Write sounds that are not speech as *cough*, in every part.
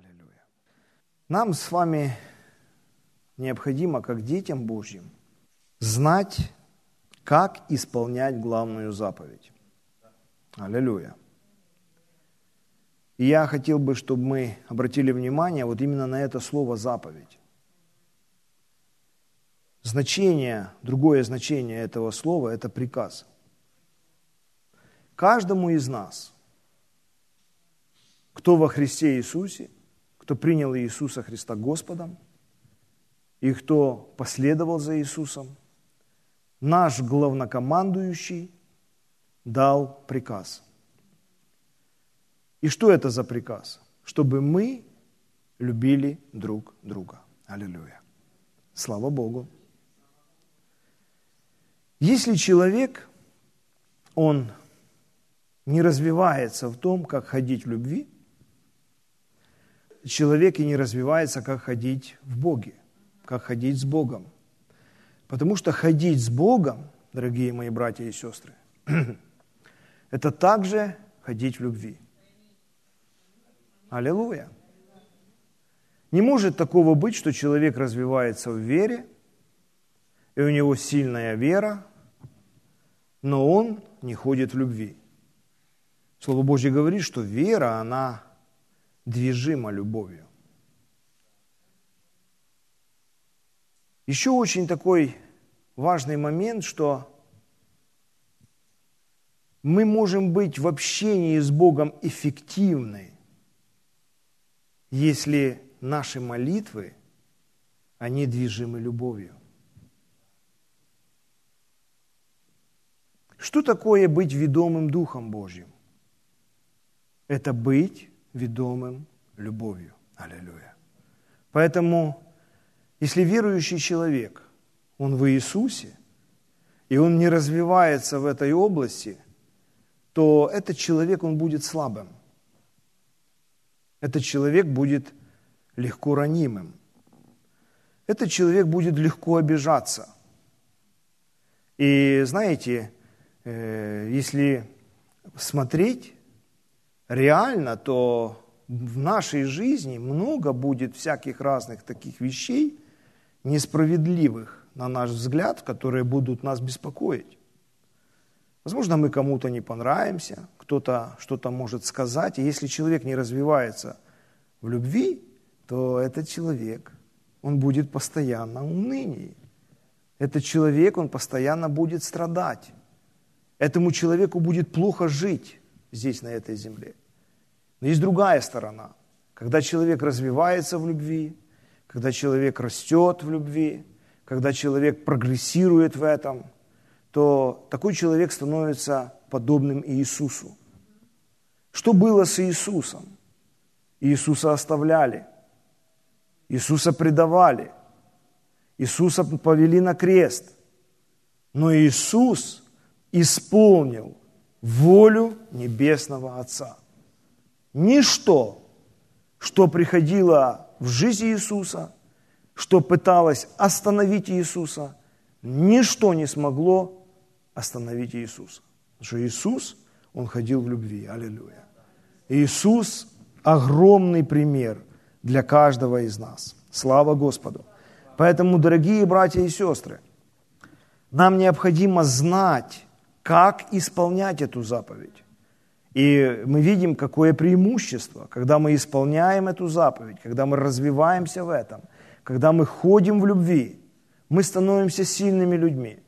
Аллилуйя. Нам с вами необходимо, как детям Божьим, знать, как исполнять главную заповедь. Аллилуйя. И я хотел бы, чтобы мы обратили внимание вот именно на это слово «заповедь». Значение, другое значение этого слова – это приказ. Каждому из нас, кто во Христе Иисусе, кто принял Иисуса Христа Господом, и кто последовал за Иисусом, наш главнокомандующий дал приказ. И что это за приказ? Чтобы мы любили друг друга. Аллилуйя. Слава Богу. Если человек, он не развивается в том, как ходить в любви, человек и не развивается, как ходить в Боге, как ходить с Богом. Потому что ходить с Богом, дорогие мои братья и сестры, *clears throat* это также ходить в любви. Аллилуйя. Не может такого быть, что человек развивается в вере, и у него сильная вера, но он не ходит в любви. Слово Божье говорит, что вера, она движима любовью. Еще очень такой важный момент, что мы можем быть в общении с Богом эффективны, если наши молитвы, они движимы любовью. Что такое быть ведомым Духом Божьим? Это быть ведомым любовью. Аллилуйя. Поэтому, если верующий человек, он в Иисусе, и он не развивается в этой области, то этот человек, он будет слабым. Этот человек будет легко ранимым. Этот человек будет легко обижаться. И знаете, Э, если смотреть реально, то в нашей жизни много будет всяких разных таких вещей, несправедливых, на наш взгляд, которые будут нас беспокоить. Возможно, мы кому-то не понравимся, кто-то что-то может сказать, и если человек не развивается в любви, то этот человек, он будет постоянно в унынии. Этот человек, он постоянно будет страдать этому человеку будет плохо жить здесь, на этой земле. Но есть другая сторона. Когда человек развивается в любви, когда человек растет в любви, когда человек прогрессирует в этом, то такой человек становится подобным Иисусу. Что было с Иисусом? Иисуса оставляли, Иисуса предавали, Иисуса повели на крест. Но Иисус исполнил волю Небесного Отца. Ничто, что приходило в жизнь Иисуса, что пыталось остановить Иисуса, ничто не смогло остановить Иисуса. Потому что Иисус, Он ходил в любви. Аллилуйя. Иисус – огромный пример для каждого из нас. Слава Господу. Поэтому, дорогие братья и сестры, нам необходимо знать как исполнять эту заповедь. И мы видим, какое преимущество, когда мы исполняем эту заповедь, когда мы развиваемся в этом, когда мы ходим в любви, мы становимся сильными людьми.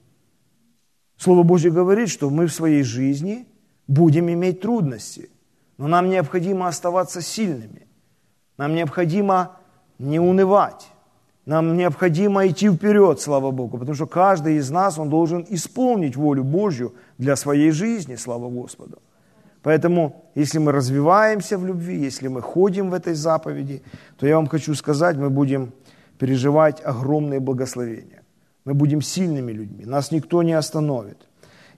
Слово Божье говорит, что мы в своей жизни будем иметь трудности, но нам необходимо оставаться сильными. Нам необходимо не унывать. Нам необходимо идти вперед, слава Богу, потому что каждый из нас, он должен исполнить волю Божью для своей жизни, слава Господу. Поэтому, если мы развиваемся в любви, если мы ходим в этой заповеди, то я вам хочу сказать, мы будем переживать огромные благословения. Мы будем сильными людьми, нас никто не остановит.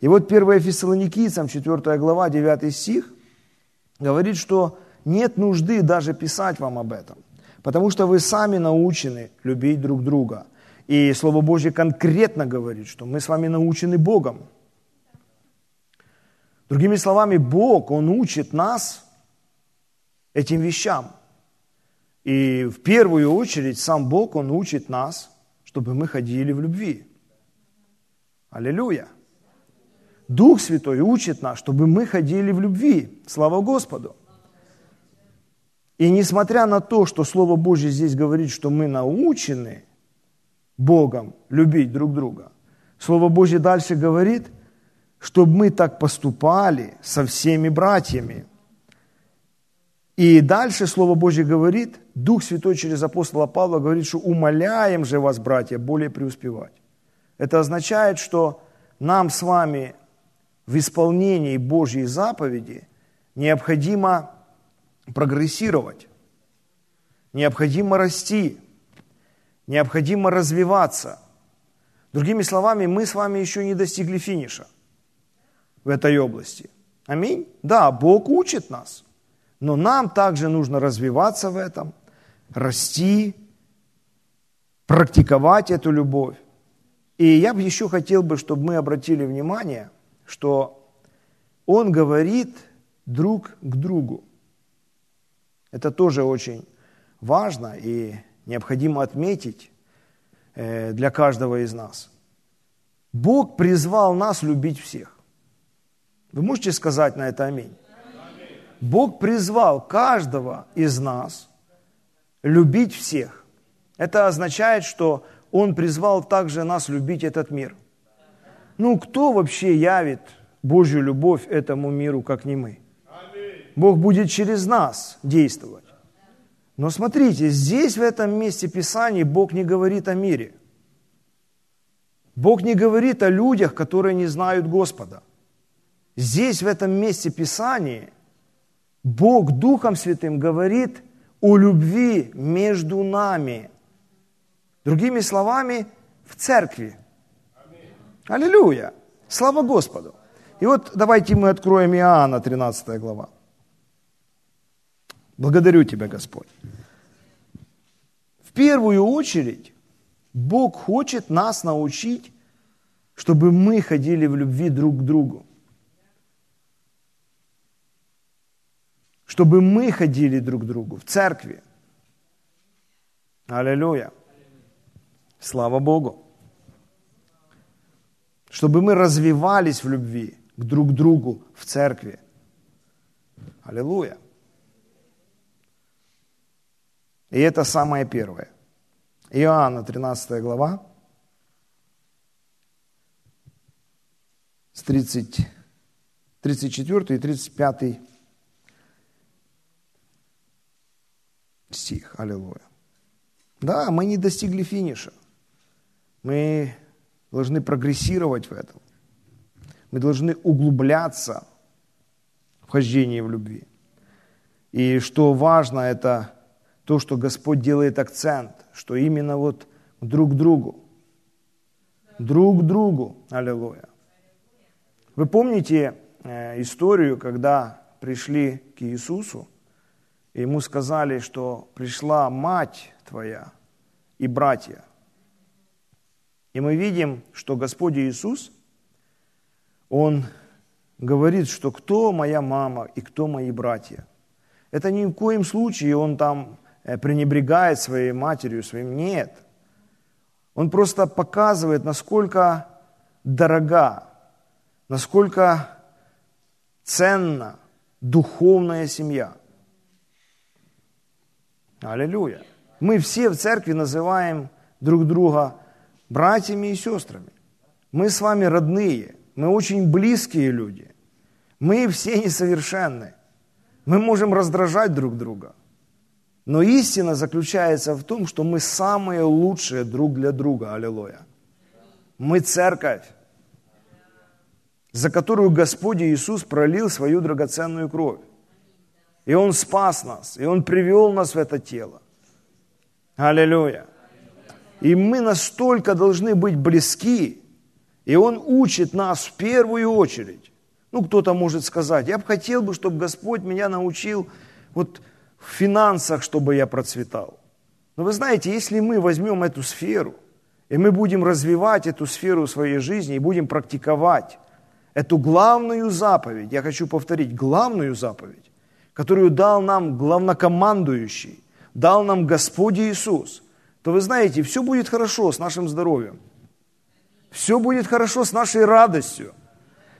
И вот 1 Фессалоникийцам, 4 глава, 9 стих, говорит, что нет нужды даже писать вам об этом – Потому что вы сами научены любить друг друга. И Слово Божье конкретно говорит, что мы с вами научены Богом. Другими словами, Бог, Он учит нас этим вещам. И в первую очередь сам Бог, Он учит нас, чтобы мы ходили в любви. Аллилуйя. Дух Святой учит нас, чтобы мы ходили в любви. Слава Господу. И несмотря на то, что Слово Божье здесь говорит, что мы научены Богом любить друг друга, Слово Божье дальше говорит, чтобы мы так поступали со всеми братьями. И дальше Слово Божье говорит, Дух Святой через апостола Павла говорит, что умоляем же вас, братья, более преуспевать. Это означает, что нам с вами в исполнении Божьей заповеди необходимо прогрессировать, необходимо расти, необходимо развиваться. Другими словами, мы с вами еще не достигли финиша в этой области. Аминь. Да, Бог учит нас, но нам также нужно развиваться в этом, расти, практиковать эту любовь. И я бы еще хотел бы, чтобы мы обратили внимание, что Он говорит друг к другу. Это тоже очень важно и необходимо отметить э, для каждого из нас. Бог призвал нас любить всех. Вы можете сказать на это аминь? Бог призвал каждого из нас любить всех. Это означает, что Он призвал также нас любить этот мир. Ну, кто вообще явит Божью любовь этому миру, как не мы? Бог будет через нас действовать. Но смотрите, здесь, в этом месте Писания, Бог не говорит о мире. Бог не говорит о людях, которые не знают Господа. Здесь, в этом месте Писания, Бог Духом Святым говорит о любви между нами. Другими словами, в церкви. Аллилуйя! Слава Господу! И вот давайте мы откроем Иоанна, 13 глава. Благодарю Тебя, Господь. В первую очередь, Бог хочет нас научить, чтобы мы ходили в любви друг к другу. Чтобы мы ходили друг к другу в церкви. Аллилуйя. Слава Богу. Чтобы мы развивались в любви к друг другу в церкви. Аллилуйя. И это самое первое. Иоанна, 13 глава, с 30, 34 и 35 стих. Аллилуйя. Да, мы не достигли финиша. Мы должны прогрессировать в этом. Мы должны углубляться в хождении в любви. И что важно, это то, что Господь делает акцент, что именно вот друг другу. Друг другу. Аллилуйя. Вы помните э, историю, когда пришли к Иисусу, и ему сказали, что пришла мать твоя и братья. И мы видим, что Господь Иисус, Он говорит, что кто моя мама и кто мои братья. Это ни в коем случае Он там Э, пренебрегает своей матерью, своим. Нет. Он просто показывает, насколько дорога, насколько ценна духовная семья. Аллилуйя. Мы все в церкви называем друг друга братьями и сестрами. Мы с вами родные, мы очень близкие люди. Мы все несовершенны. Мы можем раздражать друг друга – но истина заключается в том, что мы самые лучшие друг для друга. Аллилуйя. Мы церковь, за которую Господь Иисус пролил свою драгоценную кровь. И Он спас нас, и Он привел нас в это тело. Аллилуйя. И мы настолько должны быть близки, и Он учит нас в первую очередь. Ну, кто-то может сказать, я бы хотел бы, чтобы Господь меня научил вот в финансах, чтобы я процветал. Но вы знаете, если мы возьмем эту сферу, и мы будем развивать эту сферу своей жизни, и будем практиковать эту главную заповедь, я хочу повторить, главную заповедь, которую дал нам главнокомандующий, дал нам Господь Иисус, то вы знаете, все будет хорошо с нашим здоровьем. Все будет хорошо с нашей радостью.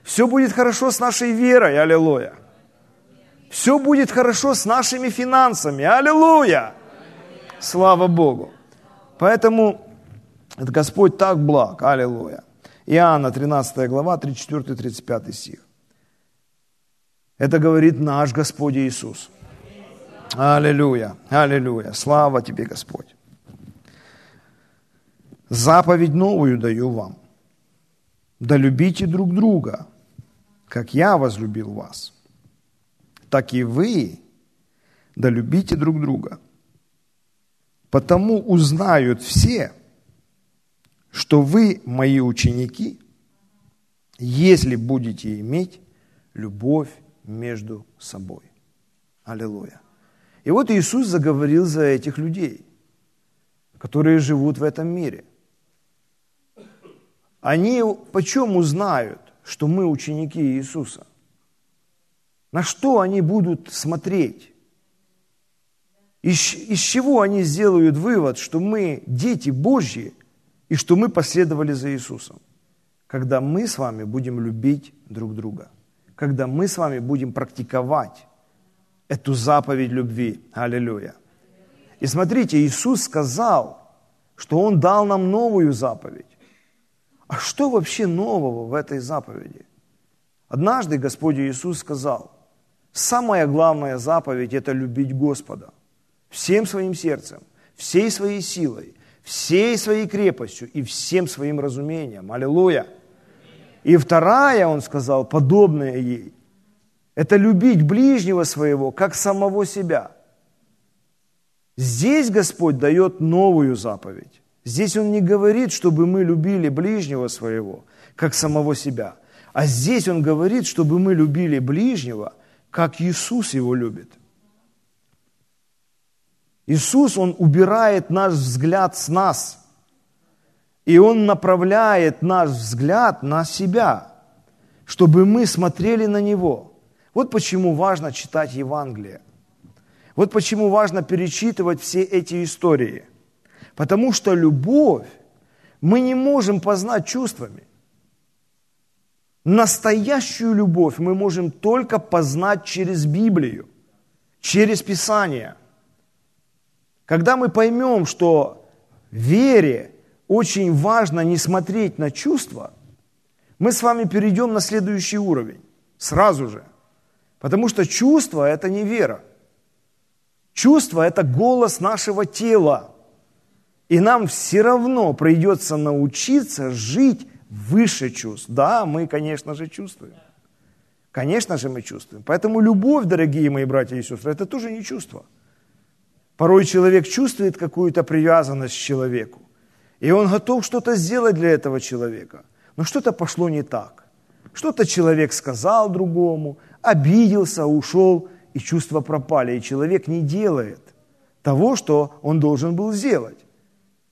Все будет хорошо с нашей верой. Аллилуйя. Все будет хорошо с нашими финансами. Аллилуйя. Слава Богу. Поэтому Господь так благ. Аллилуйя. Иоанна 13 глава, 34-35 стих. Это говорит наш Господь Иисус. Аллилуйя, аллилуйя. Слава тебе, Господь. Заповедь новую даю вам. Да любите друг друга, как я возлюбил вас. Так и вы да любите друг друга. Потому узнают все, что вы мои ученики, если будете иметь любовь между собой. Аллилуйя. И вот Иисус заговорил за этих людей, которые живут в этом мире. Они почем узнают, что мы ученики Иисуса? На что они будут смотреть? Из, из чего они сделают вывод, что мы дети Божьи и что мы последовали за Иисусом? Когда мы с вами будем любить друг друга, когда мы с вами будем практиковать эту заповедь любви. Аллилуйя. И смотрите, Иисус сказал, что Он дал нам новую заповедь. А что вообще нового в этой заповеди? Однажды Господь Иисус сказал, самая главная заповедь – это любить Господа всем своим сердцем, всей своей силой, всей своей крепостью и всем своим разумением. Аллилуйя! И вторая, он сказал, подобная ей, это любить ближнего своего, как самого себя. Здесь Господь дает новую заповедь. Здесь Он не говорит, чтобы мы любили ближнего своего, как самого себя. А здесь Он говорит, чтобы мы любили ближнего, как Иисус его любит. Иисус, Он убирает наш взгляд с нас. И Он направляет наш взгляд на себя, чтобы мы смотрели на Него – вот почему важно читать Евангелие. Вот почему важно перечитывать все эти истории. Потому что любовь мы не можем познать чувствами. Настоящую любовь мы можем только познать через Библию, через Писание. Когда мы поймем, что вере очень важно не смотреть на чувства, мы с вами перейдем на следующий уровень. Сразу же – Потому что чувство – это не вера. Чувство – это голос нашего тела. И нам все равно придется научиться жить выше чувств. Да, мы, конечно же, чувствуем. Конечно же, мы чувствуем. Поэтому любовь, дорогие мои братья и сестры, это тоже не чувство. Порой человек чувствует какую-то привязанность к человеку. И он готов что-то сделать для этого человека. Но что-то пошло не так. Что-то человек сказал другому, обиделся, ушел, и чувства пропали, и человек не делает того, что он должен был сделать.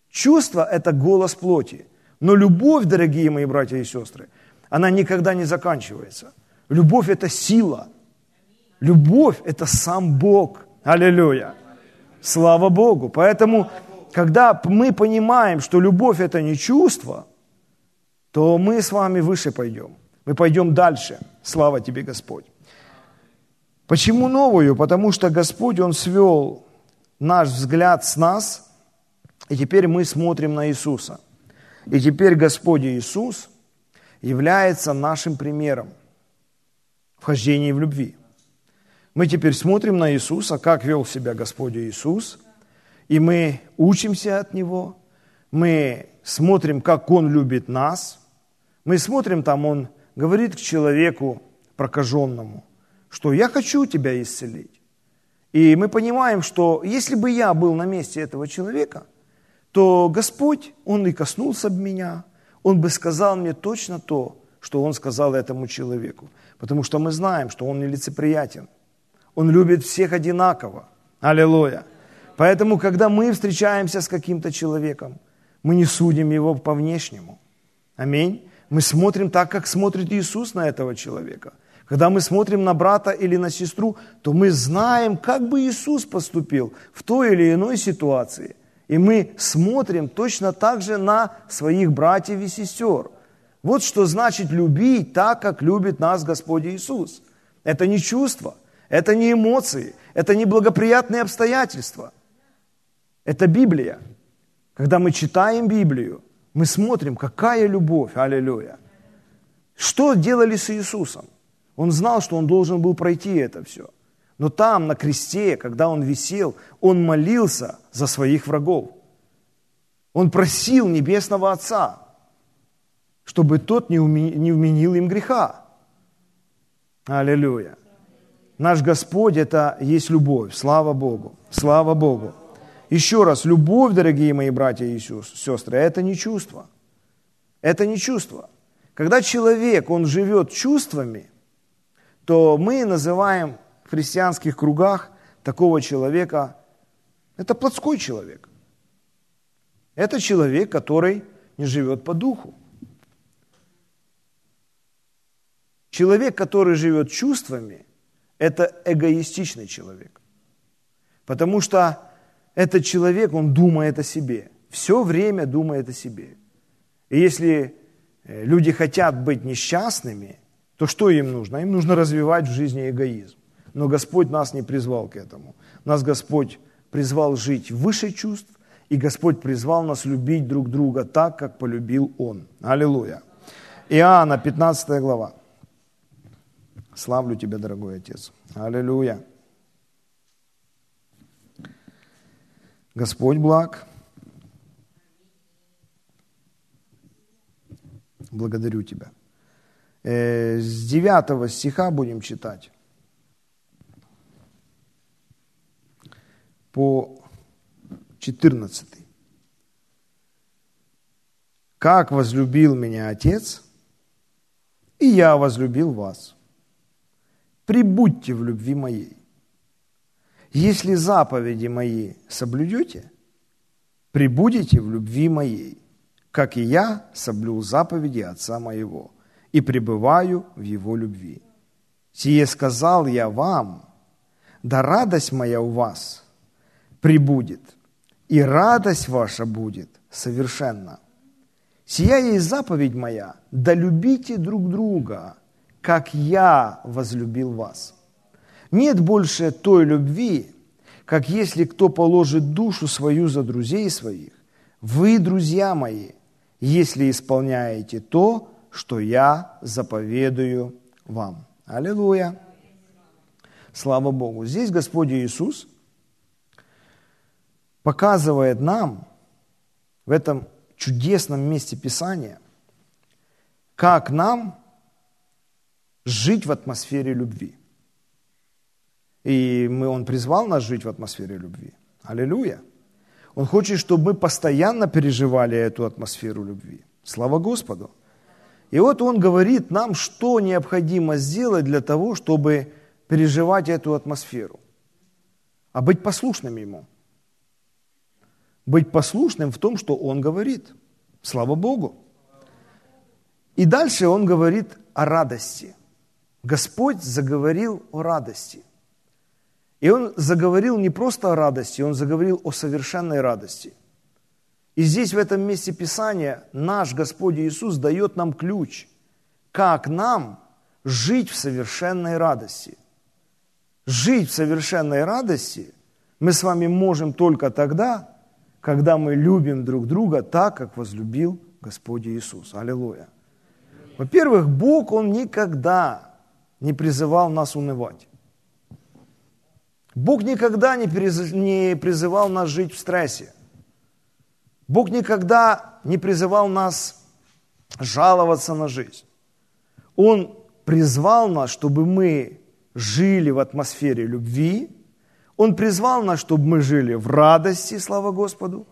Чувство – это голос плоти. Но любовь, дорогие мои братья и сестры, она никогда не заканчивается. Любовь – это сила. Любовь – это сам Бог. Аллилуйя. Слава Богу. Поэтому, когда мы понимаем, что любовь – это не чувство, то мы с вами выше пойдем. Мы пойдем дальше. Слава тебе, Господь. Почему новую? Потому что Господь, Он свел наш взгляд с нас, и теперь мы смотрим на Иисуса. И теперь Господь Иисус является нашим примером в хождении в любви. Мы теперь смотрим на Иисуса, как вел себя Господь Иисус, и мы учимся от Него, мы смотрим, как Он любит нас, мы смотрим, там Он говорит к человеку прокаженному, что я хочу тебя исцелить. И мы понимаем, что если бы я был на месте этого человека, то Господь, Он и коснулся бы меня, Он бы сказал мне точно то, что Он сказал этому человеку. Потому что мы знаем, что Он нелицеприятен. Он любит всех одинаково. Аллилуйя. Поэтому, когда мы встречаемся с каким-то человеком, мы не судим его по внешнему. Аминь. Мы смотрим так, как смотрит Иисус на этого человека. Когда мы смотрим на брата или на сестру, то мы знаем, как бы Иисус поступил в той или иной ситуации. И мы смотрим точно так же на своих братьев и сестер. Вот что значит любить так, как любит нас Господь Иисус. Это не чувство, это не эмоции, это не благоприятные обстоятельства. Это Библия. Когда мы читаем Библию, мы смотрим, какая любовь, аллилуйя. Что делали с Иисусом? Он знал, что он должен был пройти это все. Но там, на кресте, когда он висел, он молился за своих врагов. Он просил Небесного Отца, чтобы тот не вменил им греха. Аллилуйя. Наш Господь – это есть любовь. Слава Богу. Слава Богу. Еще раз, любовь, дорогие мои братья и сестры, это не чувство. Это не чувство. Когда человек, он живет чувствами, то мы называем в христианских кругах такого человека, это плотской человек. Это человек, который не живет по духу. Человек, который живет чувствами, это эгоистичный человек. Потому что этот человек, он думает о себе. Все время думает о себе. И если э, люди хотят быть несчастными, то что им нужно? Им нужно развивать в жизни эгоизм. Но Господь нас не призвал к этому. Нас Господь призвал жить выше чувств, и Господь призвал нас любить друг друга так, как полюбил Он. Аллилуйя. Иоанна, 15 глава. Славлю Тебя, дорогой Отец. Аллилуйя. Господь благ. Благодарю Тебя. Э, с 9 стиха будем читать. По 14. «Как возлюбил меня Отец, и я возлюбил вас. Прибудьте в любви моей. Если заповеди мои соблюдете, прибудете в любви моей, как и я соблюл заповеди Отца моего и пребываю в его любви. Сие сказал я вам, да радость моя у вас прибудет, и радость ваша будет совершенна. Сия есть заповедь моя, да любите друг друга, как я возлюбил вас. Нет больше той любви, как если кто положит душу свою за друзей своих. Вы, друзья мои, если исполняете то, что я заповедую вам. Аллилуйя. Слава Богу. Здесь Господь Иисус показывает нам в этом чудесном месте Писания, как нам жить в атмосфере любви. И мы, Он призвал нас жить в атмосфере любви. Аллилуйя. Он хочет, чтобы мы постоянно переживали эту атмосферу любви. Слава Господу. И вот Он говорит нам, что необходимо сделать для того, чтобы переживать эту атмосферу. А быть послушным Ему. Быть послушным в том, что Он говорит. Слава Богу. И дальше Он говорит о радости. Господь заговорил о радости – и он заговорил не просто о радости, он заговорил о совершенной радости. И здесь, в этом месте Писания, наш Господь Иисус дает нам ключ, как нам жить в совершенной радости. Жить в совершенной радости мы с вами можем только тогда, когда мы любим друг друга так, как возлюбил Господь Иисус. Аллилуйя. Во-первых, Бог, Он никогда не призывал нас унывать. Бог никогда не призывал нас жить в стрессе. Бог никогда не призывал нас жаловаться на жизнь. Он призвал нас, чтобы мы жили в атмосфере любви. Он призвал нас, чтобы мы жили в радости, слава Господу.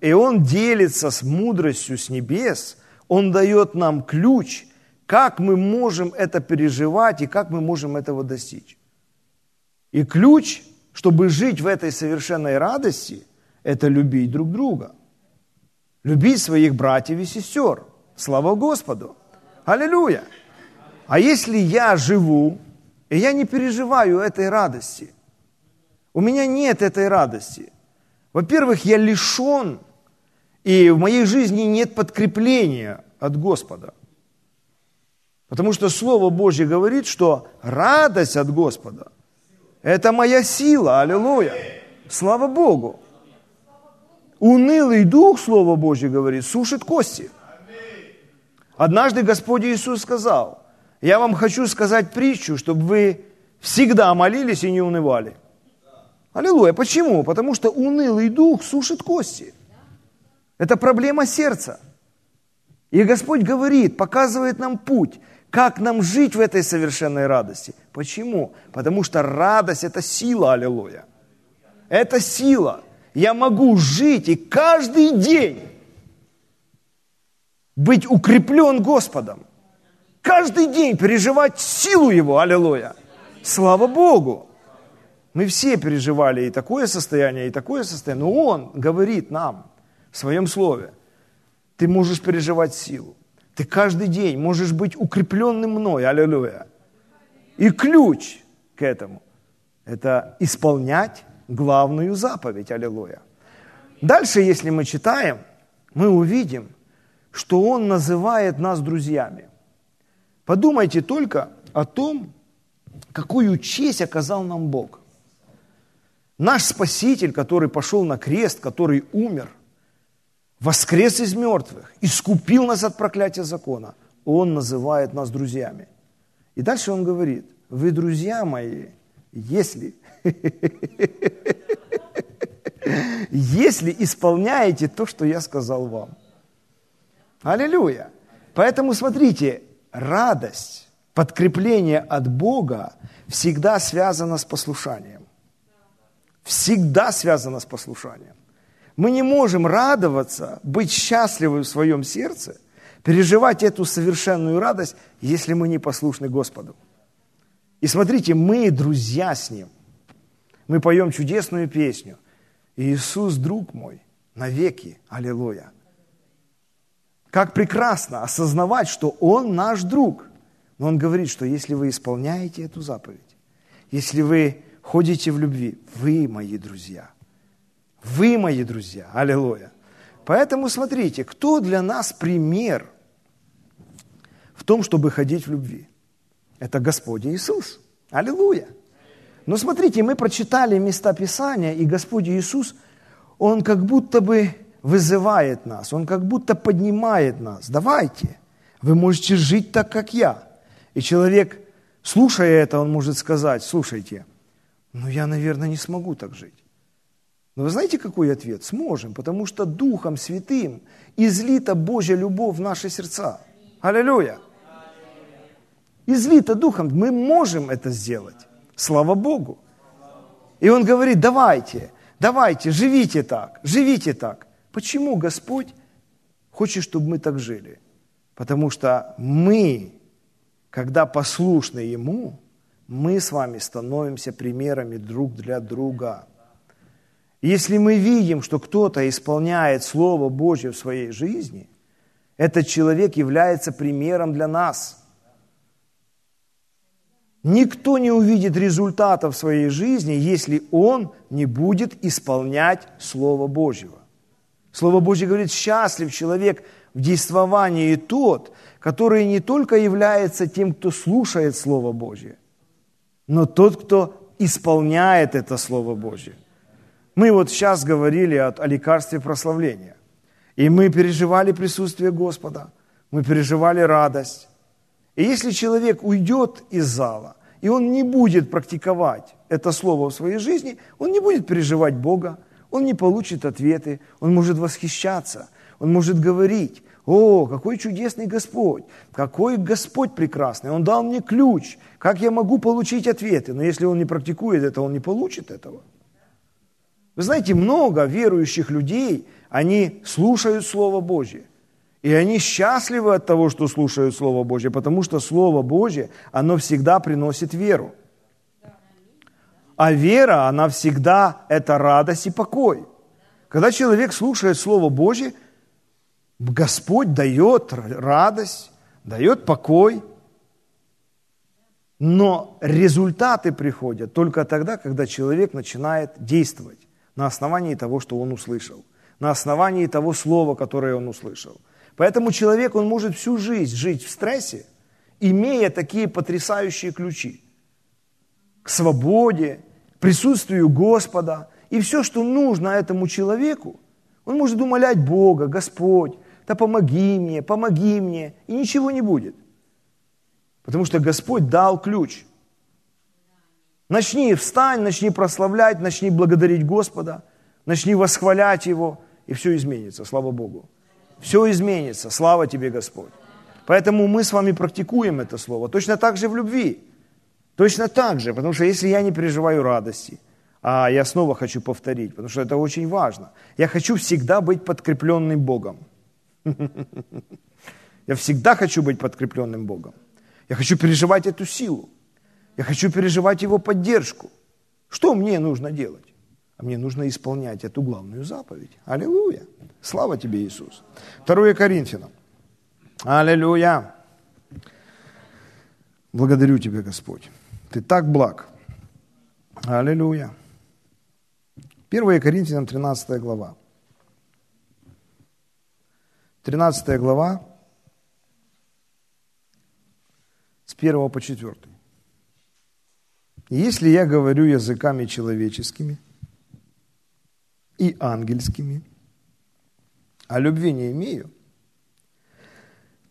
И Он делится с мудростью с небес. Он дает нам ключ, как мы можем это переживать и как мы можем этого достичь. И ключ, чтобы жить в этой совершенной радости, это любить друг друга. Любить своих братьев и сестер. Слава Господу! Аллилуйя! А если я живу, и я не переживаю этой радости, у меня нет этой радости. Во-первых, я лишен, и в моей жизни нет подкрепления от Господа. Потому что Слово Божье говорит, что радость от Господа – это моя сила, аллилуйя. Слава Богу. Унылый дух, Слово Божье говорит, сушит кости. Однажды Господь Иисус сказал, я вам хочу сказать притчу, чтобы вы всегда молились и не унывали. Аллилуйя. Почему? Потому что унылый дух сушит кости. Это проблема сердца. И Господь говорит, показывает нам путь, как нам жить в этой совершенной радости. Почему? Потому что радость – это сила, аллилуйя. Это сила. Я могу жить и каждый день быть укреплен Господом. Каждый день переживать силу Его, аллилуйя. Слава Богу. Мы все переживали и такое состояние, и такое состояние. Но Он говорит нам в Своем Слове, ты можешь переживать силу. Ты каждый день можешь быть укрепленным мной, аллилуйя. И ключ к этому – это исполнять главную заповедь, аллилуйя. Дальше, если мы читаем, мы увидим, что Он называет нас друзьями. Подумайте только о том, какую честь оказал нам Бог. Наш Спаситель, который пошел на крест, который умер, воскрес из мертвых, искупил нас от проклятия закона, Он называет нас друзьями. И дальше Он говорит, вы друзья мои, если, *laughs* если исполняете то, что я сказал вам. Аллилуйя. Поэтому смотрите, радость, подкрепление от Бога всегда связано с послушанием всегда связано с послушанием. Мы не можем радоваться, быть счастливы в своем сердце, переживать эту совершенную радость, если мы не послушны Господу. И смотрите, мы друзья с Ним. Мы поем чудесную песню. Иисус, друг мой, навеки, аллилуйя. Как прекрасно осознавать, что Он наш друг. Но Он говорит, что если вы исполняете эту заповедь, если вы ходите в любви. Вы мои друзья. Вы мои друзья. Аллилуйя. Поэтому смотрите, кто для нас пример в том, чтобы ходить в любви? Это Господь Иисус. Аллилуйя. Но смотрите, мы прочитали места Писания, и Господь Иисус, Он как будто бы вызывает нас, Он как будто поднимает нас. Давайте, вы можете жить так, как я. И человек, слушая это, он может сказать, слушайте, но я, наверное, не смогу так жить. Но вы знаете, какой ответ? Сможем, потому что Духом Святым излита Божья любовь в наши сердца. Аллилуйя! Излита Духом, мы можем это сделать. Слава Богу! И Он говорит, давайте, давайте, живите так, живите так. Почему Господь хочет, чтобы мы так жили? Потому что мы, когда послушны Ему, мы с вами становимся примерами друг для друга. Если мы видим, что кто-то исполняет Слово Божье в своей жизни, этот человек является примером для нас. Никто не увидит результата в своей жизни, если он не будет исполнять Слово Божьего. Слово Божье говорит, счастлив человек в действовании тот, который не только является тем, кто слушает Слово Божье, но тот, кто исполняет это Слово Божье. Мы вот сейчас говорили о, о лекарстве прославления. И мы переживали присутствие Господа, мы переживали радость. И если человек уйдет из зала, и он не будет практиковать это слово в своей жизни, он не будет переживать Бога, он не получит ответы, он может восхищаться, он может говорить, о, какой чудесный Господь, какой Господь прекрасный, Он дал мне ключ, как я могу получить ответы, но если он не практикует это, он не получит этого. Вы знаете, много верующих людей, они слушают Слово Божье, и они счастливы от того, что слушают Слово Божье, потому что Слово Божье, оно всегда приносит веру. А вера, она всегда – это радость и покой. Когда человек слушает Слово Божье, Господь дает радость, дает покой. Но результаты приходят только тогда, когда человек начинает действовать на основании того, что он услышал, на основании того слова, которое он услышал. Поэтому человек, он может всю жизнь жить в стрессе, имея такие потрясающие ключи к свободе, присутствию Господа. И все, что нужно этому человеку, он может умолять Бога, Господь, да помоги мне, помоги мне, и ничего не будет. Потому что Господь дал ключ. Начни, встань, начни прославлять, начни благодарить Господа, начни восхвалять Его, и все изменится, слава Богу. Все изменится, слава тебе, Господь. Поэтому мы с вами практикуем это слово. Точно так же в любви. Точно так же, потому что если я не переживаю радости, а я снова хочу повторить, потому что это очень важно, я хочу всегда быть подкрепленным Богом. *laughs* Я всегда хочу быть подкрепленным Богом. Я хочу переживать эту силу. Я хочу переживать Его поддержку. Что мне нужно делать? А мне нужно исполнять эту главную заповедь. Аллилуйя. Слава тебе, Иисус. Второе Коринфянам. Аллилуйя. Благодарю Тебя, Господь. Ты так благ. Аллилуйя. 1 Коринфянам 13 глава. 13 глава, с 1 по 4. Если я говорю языками человеческими и ангельскими, а любви не имею,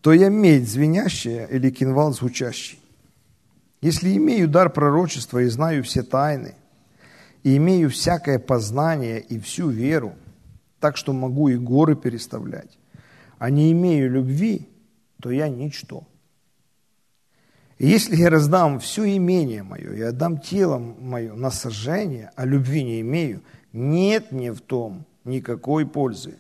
то я медь звенящая или кинвал звучащий. Если имею дар пророчества и знаю все тайны, и имею всякое познание и всю веру, так что могу и горы переставлять, а не имею любви, то я ничто. И если я раздам все имение мое и отдам тело мое на сожжение, а любви не имею, нет мне в том никакой пользы.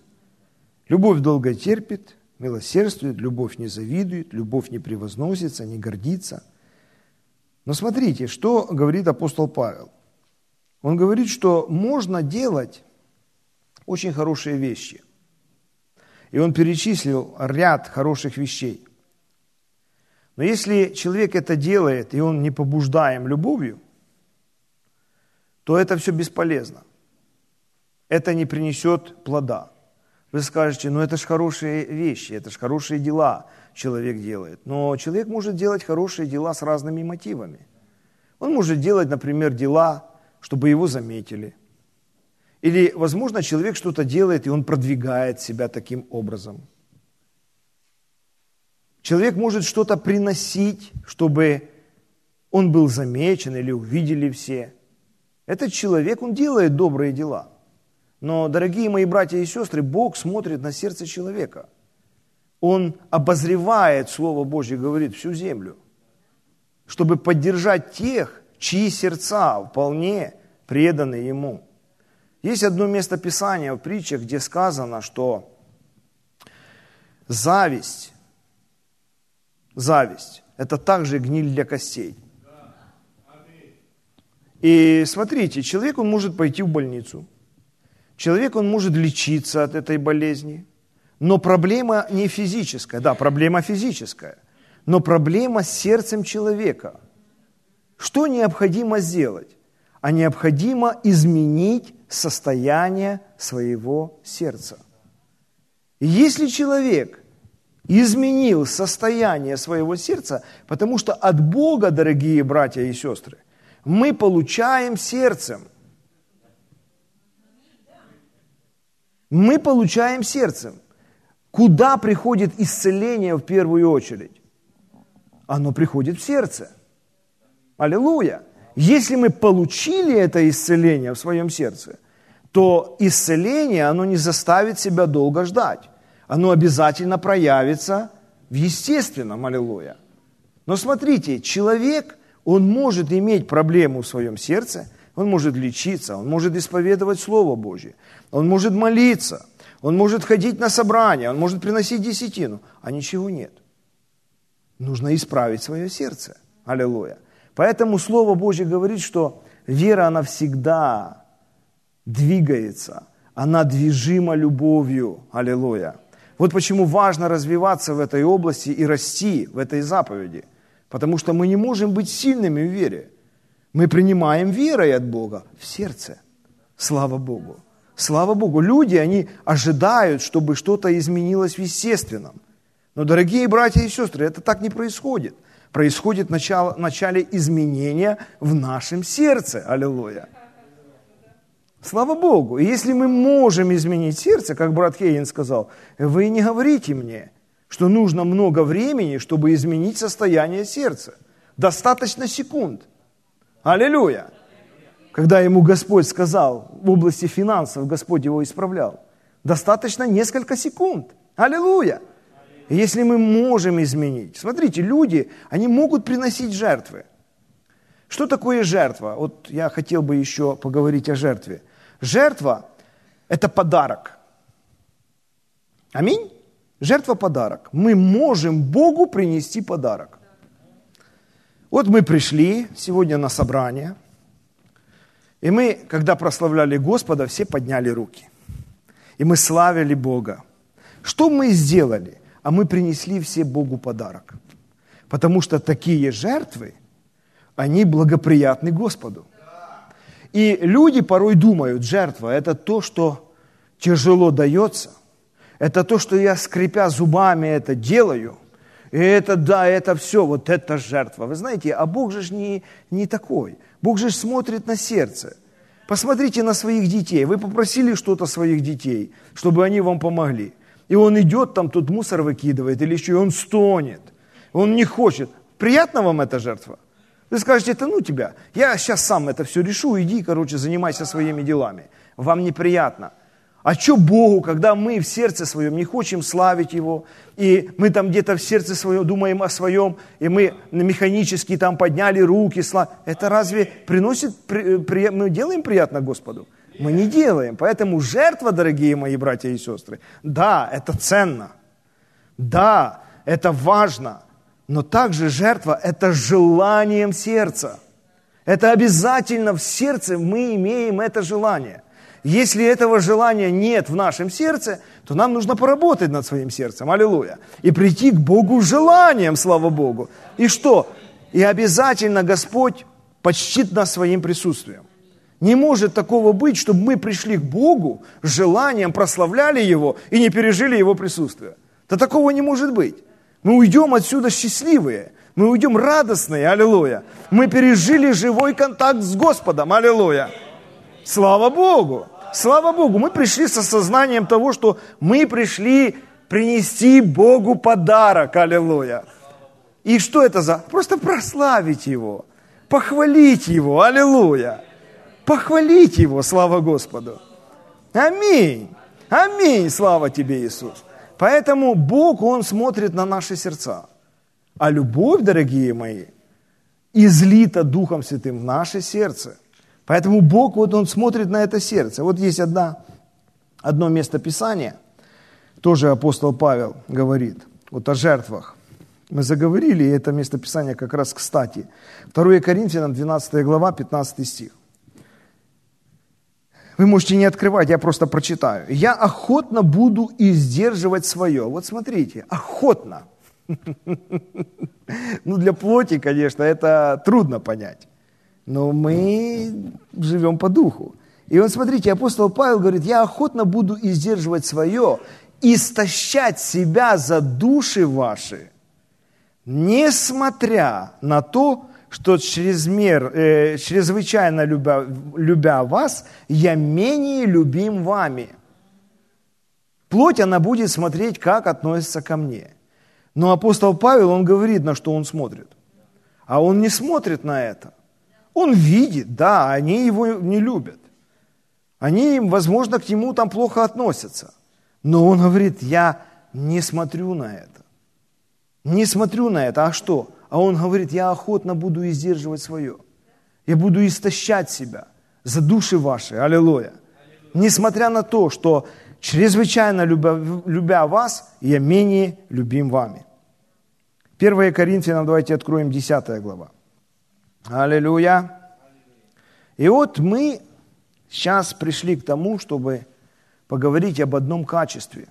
Любовь долго терпит, милосердствует, любовь не завидует, любовь не превозносится, не гордится. Но смотрите, что говорит апостол Павел. Он говорит, что можно делать очень хорошие вещи – и он перечислил ряд хороших вещей. Но если человек это делает, и он не побуждаем любовью, то это все бесполезно. Это не принесет плода. Вы скажете, ну это же хорошие вещи, это же хорошие дела человек делает. Но человек может делать хорошие дела с разными мотивами. Он может делать, например, дела, чтобы его заметили – или, возможно, человек что-то делает, и он продвигает себя таким образом. Человек может что-то приносить, чтобы он был замечен или увидели все. Этот человек, он делает добрые дела. Но, дорогие мои братья и сестры, Бог смотрит на сердце человека. Он обозревает, Слово Божье говорит, всю землю, чтобы поддержать тех, чьи сердца вполне преданы Ему. Есть одно место Писания в притчах, где сказано, что зависть, зависть – это также гниль для костей. И смотрите, человек, он может пойти в больницу, человек, он может лечиться от этой болезни, но проблема не физическая, да, проблема физическая, но проблема с сердцем человека. Что необходимо сделать? А необходимо изменить состояние своего сердца. Если человек изменил состояние своего сердца, потому что от Бога, дорогие братья и сестры, мы получаем сердцем. Мы получаем сердцем. Куда приходит исцеление в первую очередь? Оно приходит в сердце. Аллилуйя. Если мы получили это исцеление в своем сердце, то исцеление, оно не заставит себя долго ждать. Оно обязательно проявится в естественном, аллилуйя. Но смотрите, человек, он может иметь проблему в своем сердце, он может лечиться, он может исповедовать Слово Божье, он может молиться, он может ходить на собрания, он может приносить десятину, а ничего нет. Нужно исправить свое сердце. Аллилуйя. Поэтому Слово Божье говорит, что вера, она всегда двигается, она движима любовью. Аллилуйя. Вот почему важно развиваться в этой области и расти в этой заповеди. Потому что мы не можем быть сильными в вере. Мы принимаем верой от Бога в сердце. Слава Богу. Слава Богу. Люди, они ожидают, чтобы что-то изменилось в естественном. Но, дорогие братья и сестры, это так не происходит. Происходит начало, начале изменения в нашем сердце. Аллилуйя. Слава Богу. И если мы можем изменить сердце, как брат Хейген сказал, вы не говорите мне, что нужно много времени, чтобы изменить состояние сердца. Достаточно секунд. Аллилуйя. Когда ему Господь сказал, в области финансов Господь его исправлял, достаточно несколько секунд. Аллилуйя. Если мы можем изменить, смотрите, люди, они могут приносить жертвы. Что такое жертва? Вот я хотел бы еще поговорить о жертве. Жертва – это подарок. Аминь? Жертва – подарок. Мы можем Богу принести подарок. Вот мы пришли сегодня на собрание, и мы, когда прославляли Господа, все подняли руки. И мы славили Бога. Что мы сделали? А мы принесли все Богу подарок. Потому что такие жертвы, они благоприятны Господу. И люди порой думают, жертва – это то, что тяжело дается, это то, что я, скрипя зубами, это делаю. И это, да, это все, вот это жертва. Вы знаете, а Бог же не, не такой. Бог же смотрит на сердце. Посмотрите на своих детей. Вы попросили что-то своих детей, чтобы они вам помогли. И он идет там, тут мусор выкидывает или еще, и он стонет. Он не хочет. Приятно вам эта жертва? Вы скажете, это ну тебя, я сейчас сам это все решу, иди, короче, занимайся своими делами. Вам неприятно. А что Богу, когда мы в сердце своем не хотим славить Его, и мы там где-то в сердце своем думаем о своем, и мы механически там подняли руки, слав... это разве приносит, при, при, мы делаем приятно Господу? Мы не делаем. Поэтому жертва, дорогие мои братья и сестры, да, это ценно, да, это важно, но также жертва – это желанием сердца. Это обязательно в сердце мы имеем это желание. Если этого желания нет в нашем сердце, то нам нужно поработать над своим сердцем, аллилуйя, и прийти к Богу желанием, слава Богу. И что? И обязательно Господь почтит нас своим присутствием. Не может такого быть, чтобы мы пришли к Богу с желанием, прославляли Его и не пережили Его присутствие. Да такого не может быть. Мы уйдем отсюда счастливые, мы уйдем радостные, аллилуйя. Мы пережили живой контакт с Господом, аллилуйя. Слава Богу, слава Богу. Мы пришли с осознанием того, что мы пришли принести Богу подарок, аллилуйя. И что это за? Просто прославить Его, похвалить Его, аллилуйя. Похвалить Его, слава Господу. Аминь. Аминь, слава Тебе, Иисус. Поэтому Бог, Он смотрит на наши сердца. А любовь, дорогие мои, излита Духом Святым в наше сердце. Поэтому Бог, вот Он смотрит на это сердце. Вот есть одна, одно место Писания, тоже апостол Павел говорит, вот о жертвах. Мы заговорили, и это место Писания как раз кстати. 2 Коринфянам, 12 глава, 15 стих. Вы можете не открывать, я просто прочитаю. «Я охотно буду издерживать свое». Вот смотрите, охотно. *laughs* Ну, для плоти, конечно, это трудно понять. Но мы живем по духу. И вот смотрите, апостол Павел говорит, я охотно буду издерживать свое, истощать себя за души ваши, несмотря на то, что чрезмер, э, чрезвычайно любя, любя вас, я менее любим вами. Плоть, она будет смотреть, как относится ко мне. Но апостол Павел, он говорит, на что он смотрит. А он не смотрит на это. Он видит, да, они его не любят. Они, возможно, к нему там плохо относятся. Но он говорит, я не смотрю на это. Не смотрю на это. А что? А он говорит, я охотно буду издерживать свое. Я буду истощать себя за души ваши. Аллилуйя. Несмотря на то, что чрезвычайно любя, любя вас, я менее любим вами. 1 Коринфянам, давайте откроем 10 глава. Аллилуйя. И вот мы сейчас пришли к тому, чтобы поговорить об одном качестве.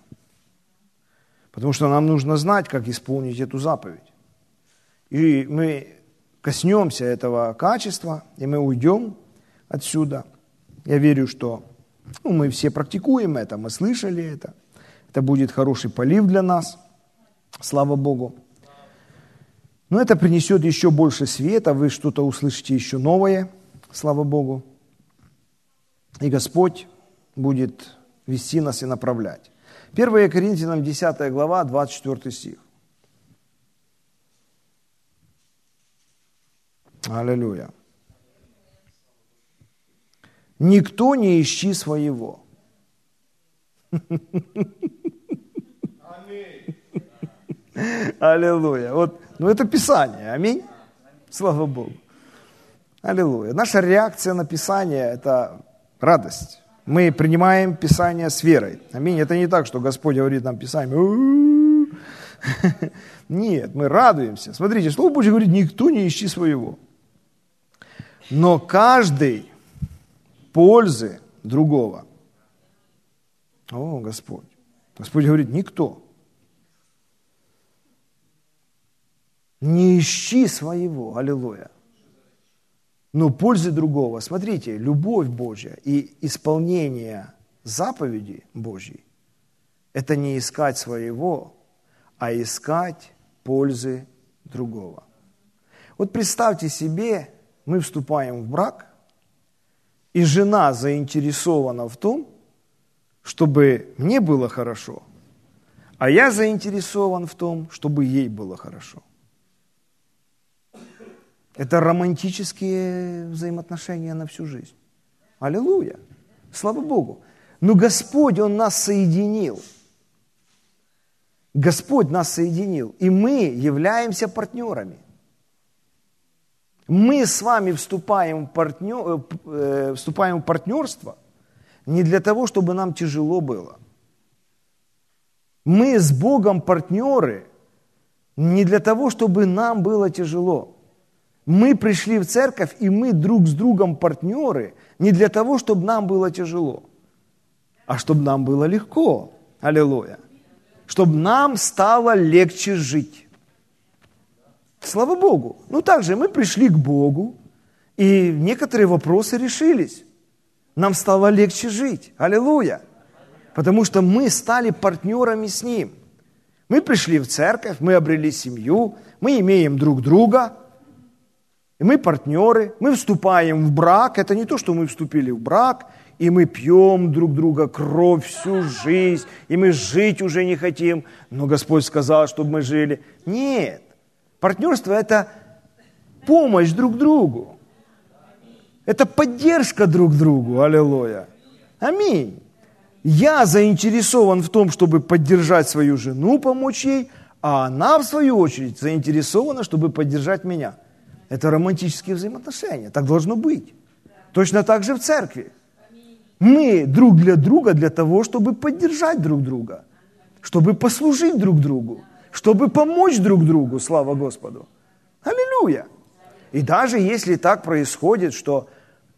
Потому что нам нужно знать, как исполнить эту заповедь. И мы коснемся этого качества, и мы уйдем отсюда. Я верю, что ну, мы все практикуем это, мы слышали это. Это будет хороший полив для нас, слава Богу. Но это принесет еще больше света, вы что-то услышите еще новое, слава Богу. И Господь будет вести нас и направлять. 1 Коринфянам 10 глава, 24 стих. Аллилуйя. Никто не ищи своего. Аллилуйя. Вот, ну это Писание, аминь. Слава Богу. Аллилуйя. Наша реакция на Писание – это радость. Мы принимаем Писание с верой. Аминь. Это не так, что Господь говорит нам Писание. *laughs* Нет, мы радуемся. Смотрите, Слово Божье говорит, никто не ищи своего. Но каждый пользы другого. О, Господь. Господь говорит, никто. Не ищи своего, аллилуйя. Но пользы другого. Смотрите, любовь Божья и исполнение заповеди Божьей – это не искать своего, а искать пользы другого. Вот представьте себе, мы вступаем в брак, и жена заинтересована в том, чтобы мне было хорошо, а я заинтересован в том, чтобы ей было хорошо. Это романтические взаимоотношения на всю жизнь. Аллилуйя. Слава Богу. Но Господь, Он нас соединил. Господь нас соединил. И мы являемся партнерами. Мы с вами вступаем в, партнер, э, э, вступаем в партнерство не для того, чтобы нам тяжело было. Мы с Богом партнеры не для того, чтобы нам было тяжело. Мы пришли в церковь, и мы друг с другом партнеры не для того, чтобы нам было тяжело, а чтобы нам было легко. Аллилуйя. Чтобы нам стало легче жить. Слава Богу. Ну так же мы пришли к Богу, и некоторые вопросы решились. Нам стало легче жить. Аллилуйя. Потому что мы стали партнерами с Ним. Мы пришли в церковь, мы обрели семью, мы имеем друг друга, и мы партнеры, мы вступаем в брак. Это не то, что мы вступили в брак, и мы пьем друг друга кровь всю жизнь, и мы жить уже не хотим, но Господь сказал, чтобы мы жили. Нет. Партнерство – это помощь друг другу. Это поддержка друг другу. Аллилуйя. Аминь. Я заинтересован в том, чтобы поддержать свою жену, помочь ей, а она, в свою очередь, заинтересована, чтобы поддержать меня – это романтические взаимоотношения. Так должно быть. Точно так же в церкви. Мы друг для друга для того, чтобы поддержать друг друга, чтобы послужить друг другу, чтобы помочь друг другу, слава Господу. Аллилуйя. И даже если так происходит, что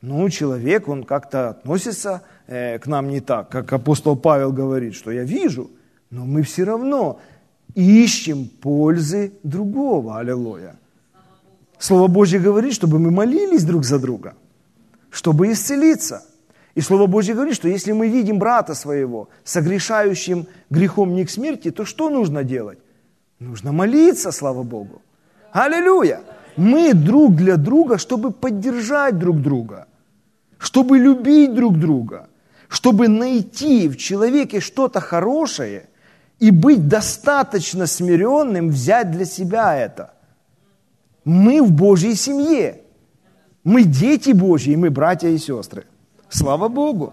ну, человек, он как-то относится э, к нам не так, как апостол Павел говорит, что я вижу, но мы все равно ищем пользы другого. Аллилуйя. Слово Божье говорит, чтобы мы молились друг за друга, чтобы исцелиться. И Слово Божье говорит, что если мы видим брата своего, согрешающим грехом не к смерти, то что нужно делать? Нужно молиться, слава Богу. Аллилуйя! Мы друг для друга, чтобы поддержать друг друга, чтобы любить друг друга, чтобы найти в человеке что-то хорошее и быть достаточно смиренным, взять для себя это – мы в Божьей семье. Мы дети Божьи, мы братья и сестры. Слава Богу.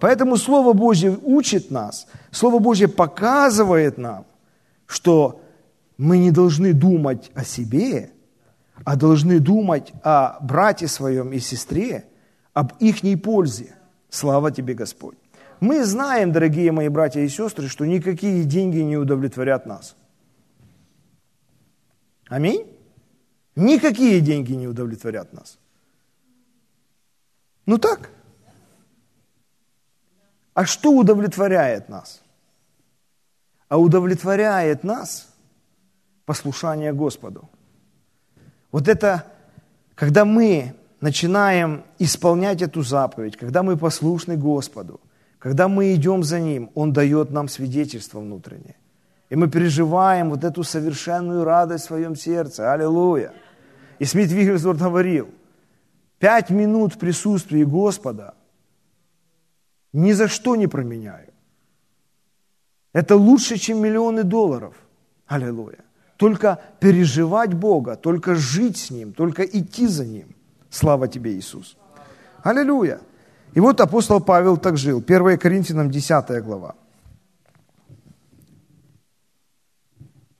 Поэтому Слово Божье учит нас, Слово Божье показывает нам, что мы не должны думать о себе, а должны думать о брате своем и сестре, об ихней пользе. Слава тебе, Господь. Мы знаем, дорогие мои братья и сестры, что никакие деньги не удовлетворят нас. Аминь. Никакие деньги не удовлетворят нас. Ну так. А что удовлетворяет нас? А удовлетворяет нас послушание Господу. Вот это, когда мы начинаем исполнять эту заповедь, когда мы послушны Господу, когда мы идем за Ним, Он дает нам свидетельство внутреннее. И мы переживаем вот эту совершенную радость в своем сердце. Аллилуйя. И Смит Вигельсворт говорил, пять минут в присутствии Господа ни за что не променяю. Это лучше, чем миллионы долларов. Аллилуйя. Только переживать Бога, только жить с Ним, только идти за Ним. Слава тебе, Иисус. Аллилуйя. И вот апостол Павел так жил. 1 Коринфянам 10 глава.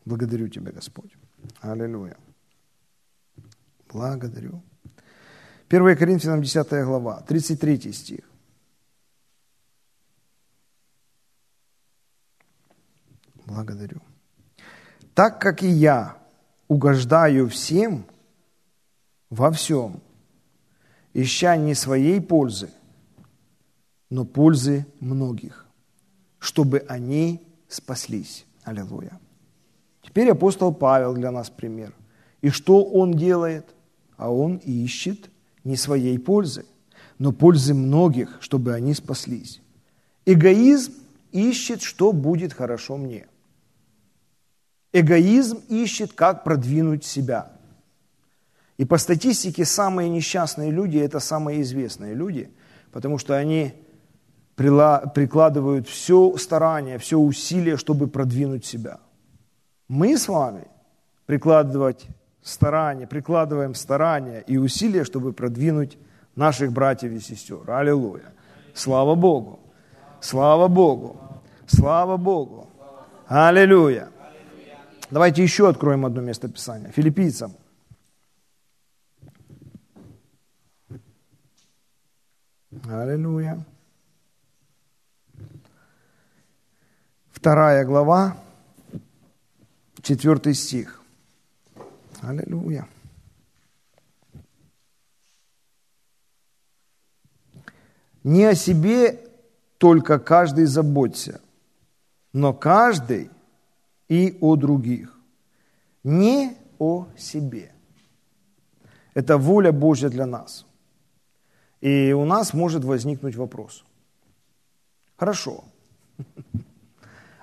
Благодарю Тебя, Господь. Аллилуйя. Благодарю. 1 Коринфянам 10 глава, 33 стих. Благодарю. Так как и я угождаю всем во всем, ища не своей пользы, но пользы многих, чтобы они спаслись. Аллилуйя. Теперь апостол Павел для нас пример. И что он делает? А он ищет не своей пользы, но пользы многих, чтобы они спаслись. Эгоизм ищет, что будет хорошо мне. Эгоизм ищет, как продвинуть себя. И по статистике самые несчастные люди – это самые известные люди, потому что они прикладывают все старание, все усилие, чтобы продвинуть себя. Мы с вами прикладывать старание, прикладываем старания и усилия, чтобы продвинуть наших братьев и сестер. Аллилуйя. Слава Богу. Слава Богу. Слава Богу. Аллилуйя. Давайте еще откроем одно место Писания. Филиппийцам. Аллилуйя. Вторая глава, четвертый стих. Аллилуйя. Не о себе только каждый заботься, но каждый и о других. Не о себе. Это воля Божья для нас. И у нас может возникнуть вопрос. Хорошо.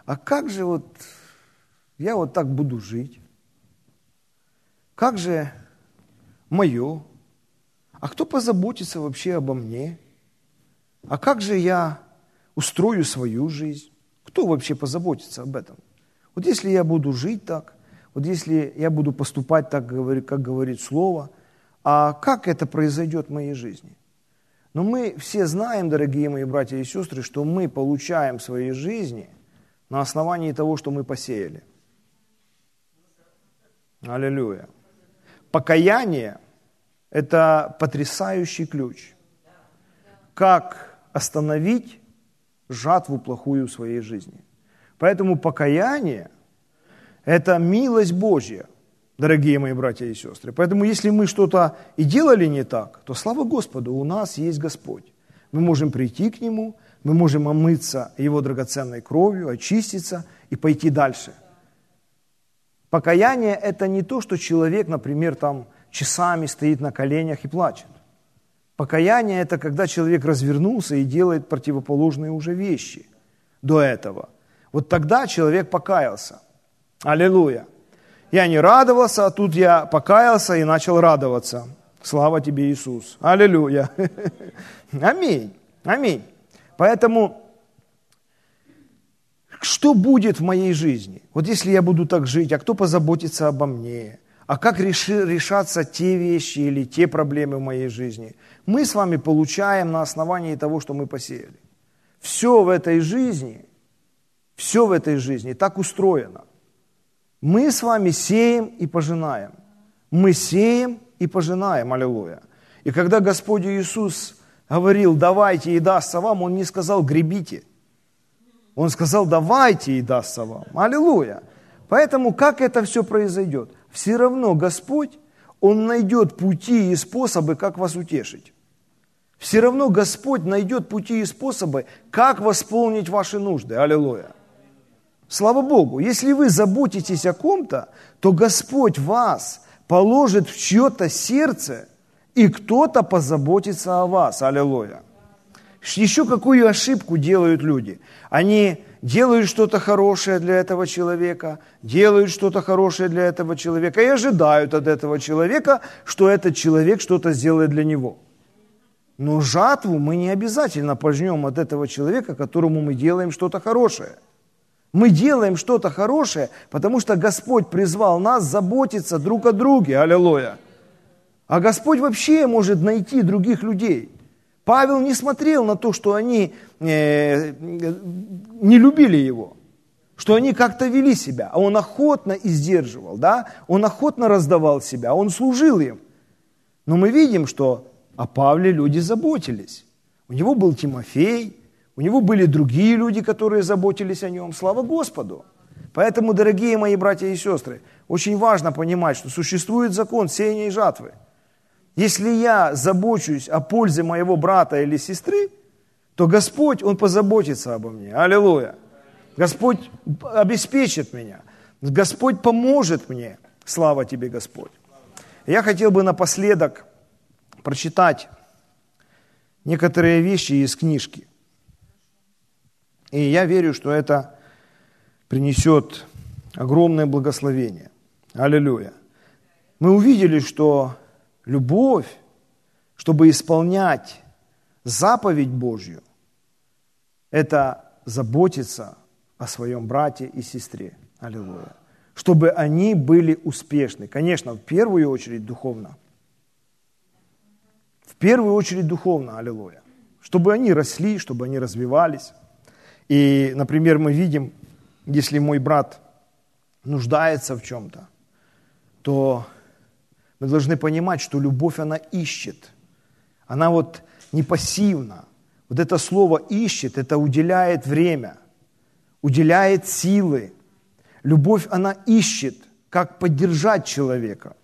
А как же вот я вот так буду жить? Как же мое? А кто позаботится вообще обо мне? А как же я устрою свою жизнь? Кто вообще позаботится об этом? Вот если я буду жить так, вот если я буду поступать так, как говорит Слово, а как это произойдет в моей жизни? Но мы все знаем, дорогие мои братья и сестры, что мы получаем в своей жизни на основании того, что мы посеяли. Аллилуйя. Покаяние – это потрясающий ключ. Как остановить жатву плохую в своей жизни. Поэтому покаяние – это милость Божья, дорогие мои братья и сестры. Поэтому если мы что-то и делали не так, то слава Господу, у нас есть Господь. Мы можем прийти к Нему, мы можем омыться Его драгоценной кровью, очиститься и пойти дальше. Покаяние – это не то, что человек, например, там часами стоит на коленях и плачет. Покаяние – это когда человек развернулся и делает противоположные уже вещи до этого. Вот тогда человек покаялся. Аллилуйя. Я не радовался, а тут я покаялся и начал радоваться. Слава тебе, Иисус. Аллилуйя. *laughs* Аминь. Аминь. Поэтому, что будет в моей жизни? Вот если я буду так жить, а кто позаботится обо мне? А как реши, решаться те вещи или те проблемы в моей жизни? Мы с вами получаем на основании того, что мы посеяли. Все в этой жизни, все в этой жизни так устроено – мы с вами сеем и пожинаем. Мы сеем и пожинаем, аллилуйя. И когда Господь Иисус говорил, давайте и дастся вам, Он не сказал, гребите. Он сказал, давайте и дастся вам. Аллилуйя. Поэтому как это все произойдет? Все равно Господь, Он найдет пути и способы, как вас утешить. Все равно Господь найдет пути и способы, как восполнить ваши нужды. Аллилуйя. Слава Богу, если вы заботитесь о ком-то, то Господь вас положит в чье-то сердце, и кто-то позаботится о вас. Аллилуйя. Еще какую ошибку делают люди? Они делают что-то хорошее для этого человека, делают что-то хорошее для этого человека и ожидают от этого человека, что этот человек что-то сделает для него. Но жатву мы не обязательно пожнем от этого человека, которому мы делаем что-то хорошее. Мы делаем что-то хорошее, потому что Господь призвал нас заботиться друг о друге. Аллилуйя. А Господь вообще может найти других людей. Павел не смотрел на то, что они э, не любили его, что они как-то вели себя, а он охотно издерживал, да? он охотно раздавал себя, он служил им. Но мы видим, что о Павле люди заботились. У него был Тимофей, у него были другие люди, которые заботились о нем. Слава Господу! Поэтому, дорогие мои братья и сестры, очень важно понимать, что существует закон сеяния и жатвы – если я забочусь о пользе моего брата или сестры, то Господь, Он позаботится обо мне. Аллилуйя. Господь обеспечит меня. Господь поможет мне. Слава тебе, Господь. Я хотел бы напоследок прочитать некоторые вещи из книжки. И я верю, что это принесет огромное благословение. Аллилуйя. Мы увидели, что любовь, чтобы исполнять заповедь Божью, это заботиться о своем брате и сестре. Аллилуйя. Чтобы они были успешны. Конечно, в первую очередь духовно. В первую очередь духовно, аллилуйя. Чтобы они росли, чтобы они развивались. И, например, мы видим, если мой брат нуждается в чем-то, то мы должны понимать, что любовь, она ищет. Она вот не пассивна. Вот это слово «ищет» – это уделяет время, уделяет силы. Любовь, она ищет, как поддержать человека.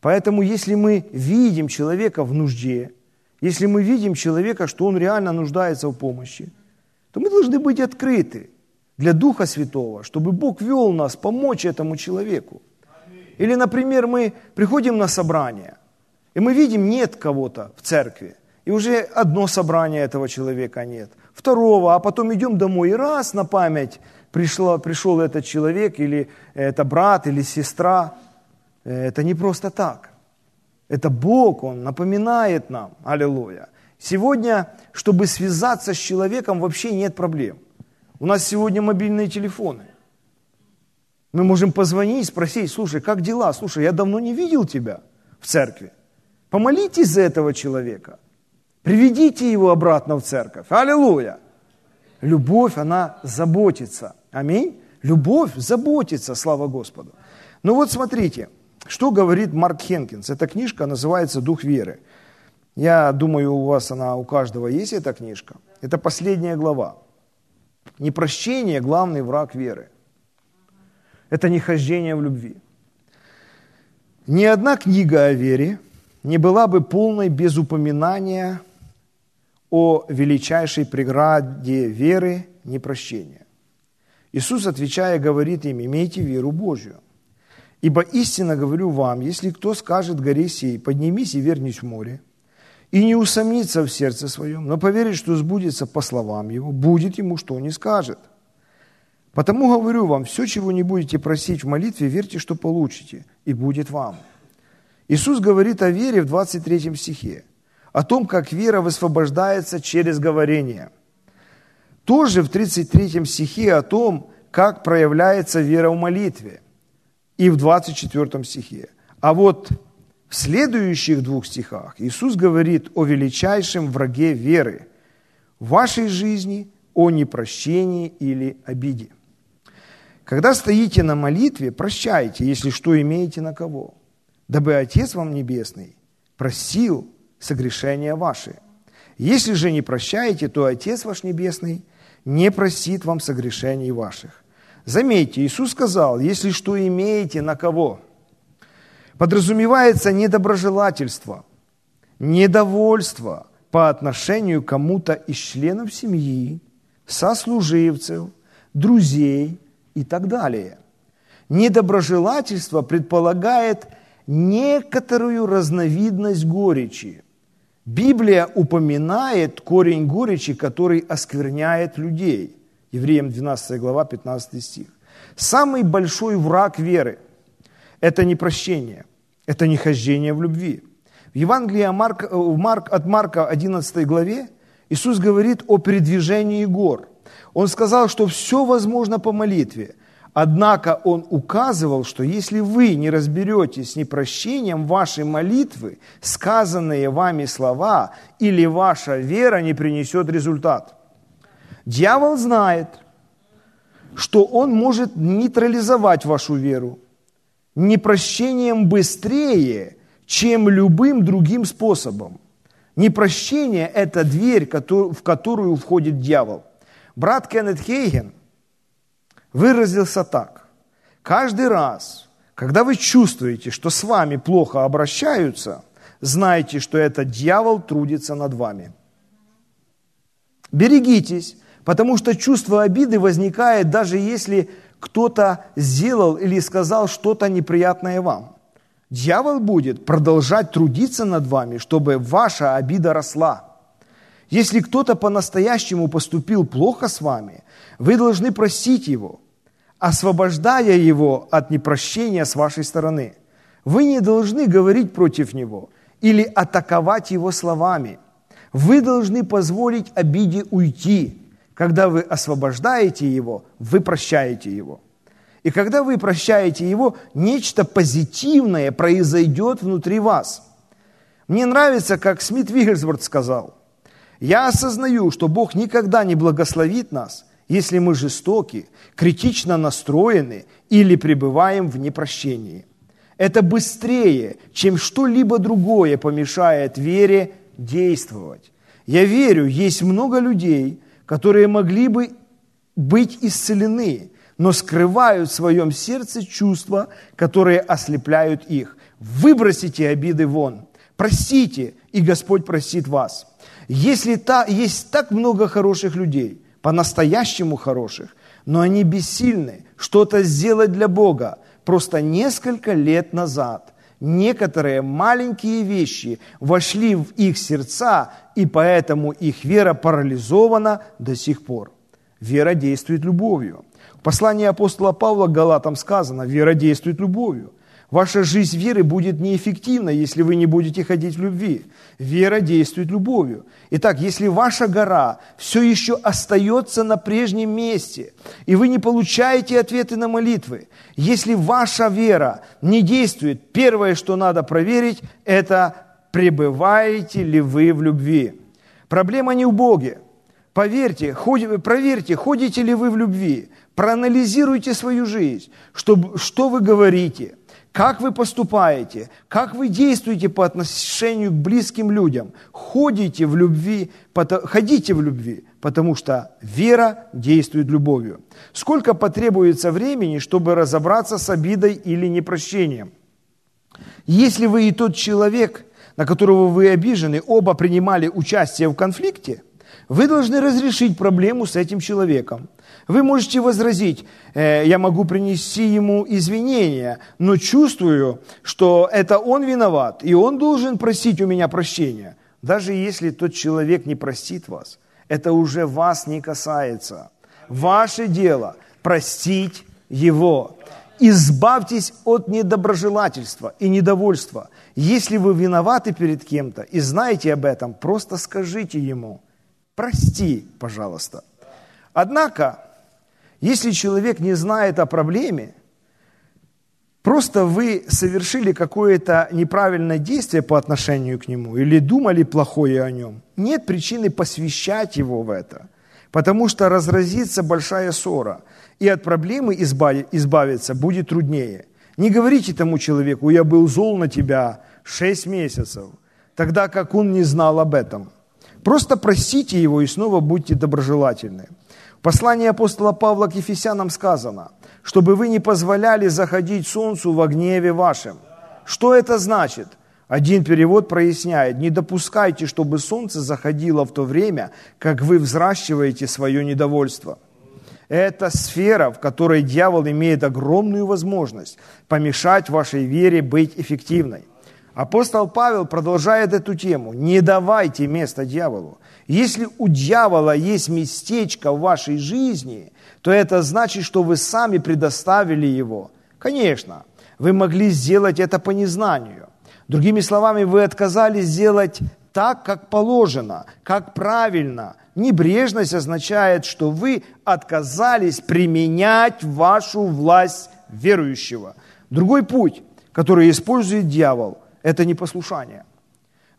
Поэтому, если мы видим человека в нужде, если мы видим человека, что он реально нуждается в помощи, то мы должны быть открыты для Духа Святого, чтобы Бог вел нас помочь этому человеку. Или, например, мы приходим на собрание, и мы видим, нет кого-то в церкви, и уже одно собрание этого человека нет, второго, а потом идем домой, и раз на память пришло, пришел этот человек, или это брат, или сестра. Это не просто так. Это Бог, Он напоминает нам. Аллилуйя. Сегодня, чтобы связаться с человеком, вообще нет проблем. У нас сегодня мобильные телефоны. Мы можем позвонить, спросить, слушай, как дела? Слушай, я давно не видел тебя в церкви. Помолитесь за этого человека. Приведите его обратно в церковь. Аллилуйя. Любовь, она заботится. Аминь. Любовь заботится, слава Господу. Ну вот смотрите, что говорит Марк Хенкинс. Эта книжка называется «Дух веры». Я думаю, у вас она, у каждого есть эта книжка. Это последняя глава. Непрощение – главный враг веры. Это не хождение в любви. Ни одна книга о вере не была бы полной без упоминания о величайшей преграде веры – непрощения. Иисус, отвечая, говорит им, имейте веру Божью. Ибо истинно говорю вам, если кто скажет горе сей, поднимись и вернись в море, и не усомнится в сердце своем, но поверит, что сбудется по словам его, будет ему, что не скажет – Потому говорю вам, все, чего не будете просить в молитве, верьте, что получите, и будет вам. Иисус говорит о вере в 23 стихе, о том, как вера высвобождается через говорение. Тоже в 33 стихе о том, как проявляется вера в молитве. И в 24 стихе. А вот в следующих двух стихах Иисус говорит о величайшем враге веры в вашей жизни, о непрощении или обиде. Когда стоите на молитве, прощайте, если что имеете на кого, дабы Отец вам Небесный просил согрешения ваши. Если же не прощаете, то Отец ваш Небесный не простит вам согрешений ваших. Заметьте, Иисус сказал, если что имеете на кого, подразумевается недоброжелательство, недовольство по отношению к кому-то из членов семьи, сослуживцев, друзей – и так далее. Недоброжелательство предполагает некоторую разновидность горечи. Библия упоминает корень горечи, который оскверняет людей. Евреям 12 глава, 15 стих. Самый большой враг веры – это непрощение, это нехождение в любви. В Евангелии Марк, э, Марк, от Марка 11 главе Иисус говорит о передвижении гор. Он сказал, что все возможно по молитве – Однако он указывал, что если вы не разберетесь с непрощением вашей молитвы, сказанные вами слова или ваша вера не принесет результат. Дьявол знает, что он может нейтрализовать вашу веру непрощением быстрее, чем любым другим способом. Непрощение – это дверь, в которую входит дьявол. Брат Кеннет Хейген выразился так. Каждый раз, когда вы чувствуете, что с вами плохо обращаются, знайте, что это дьявол трудится над вами. Берегитесь, потому что чувство обиды возникает даже если кто-то сделал или сказал что-то неприятное вам. Дьявол будет продолжать трудиться над вами, чтобы ваша обида росла. Если кто-то по-настоящему поступил плохо с вами, вы должны простить его – освобождая его от непрощения с вашей стороны. Вы не должны говорить против него или атаковать его словами. Вы должны позволить обиде уйти. Когда вы освобождаете его, вы прощаете его. И когда вы прощаете его, нечто позитивное произойдет внутри вас. Мне нравится, как Смит Вигельсворт сказал, «Я осознаю, что Бог никогда не благословит нас, если мы жестоки, критично настроены или пребываем в непрощении. Это быстрее, чем что-либо другое помешает вере действовать. Я верю, есть много людей, которые могли бы быть исцелены, но скрывают в своем сердце чувства, которые ослепляют их. Выбросите обиды вон, простите, и Господь простит вас. Если та, есть так много хороших людей – по-настоящему хороших, но они бессильны что-то сделать для Бога. Просто несколько лет назад некоторые маленькие вещи вошли в их сердца, и поэтому их вера парализована до сих пор. Вера действует любовью. В послании апостола Павла к Галатам сказано, вера действует любовью. Ваша жизнь веры будет неэффективна, если вы не будете ходить в любви. Вера действует любовью. Итак, если ваша гора все еще остается на прежнем месте, и вы не получаете ответы на молитвы, если ваша вера не действует, первое, что надо проверить, это пребываете ли вы в любви. Проблема не в Боге. Поверьте, ходите, проверьте, ходите ли вы в любви. Проанализируйте свою жизнь, что, что вы говорите – как вы поступаете, как вы действуете по отношению к близким людям. Ходите в любви, ходите в любви, потому что вера действует любовью. Сколько потребуется времени, чтобы разобраться с обидой или непрощением? Если вы и тот человек, на которого вы обижены, оба принимали участие в конфликте, вы должны разрешить проблему с этим человеком. Вы можете возразить, э, я могу принести ему извинения, но чувствую, что это он виноват, и он должен просить у меня прощения. Даже если тот человек не простит вас, это уже вас не касается. Ваше дело простить его. Избавьтесь от недоброжелательства и недовольства. Если вы виноваты перед кем-то и знаете об этом, просто скажите ему, прости, пожалуйста. Однако, если человек не знает о проблеме, просто вы совершили какое-то неправильное действие по отношению к нему или думали плохое о нем, нет причины посвящать его в это, потому что разразится большая ссора, и от проблемы избавиться будет труднее. Не говорите тому человеку, я был зол на тебя шесть месяцев, тогда как он не знал об этом. Просто просите его и снова будьте доброжелательны. В послании апостола Павла к Ефесянам сказано, чтобы вы не позволяли заходить солнцу во гневе вашем. Что это значит? Один перевод проясняет, не допускайте, чтобы солнце заходило в то время, как вы взращиваете свое недовольство. Это сфера, в которой дьявол имеет огромную возможность помешать вашей вере быть эффективной. Апостол Павел продолжает эту тему. Не давайте место дьяволу. Если у дьявола есть местечко в вашей жизни, то это значит, что вы сами предоставили его. Конечно, вы могли сделать это по незнанию. Другими словами, вы отказались сделать так, как положено, как правильно. Небрежность означает, что вы отказались применять вашу власть верующего. Другой путь, который использует дьявол, это непослушание.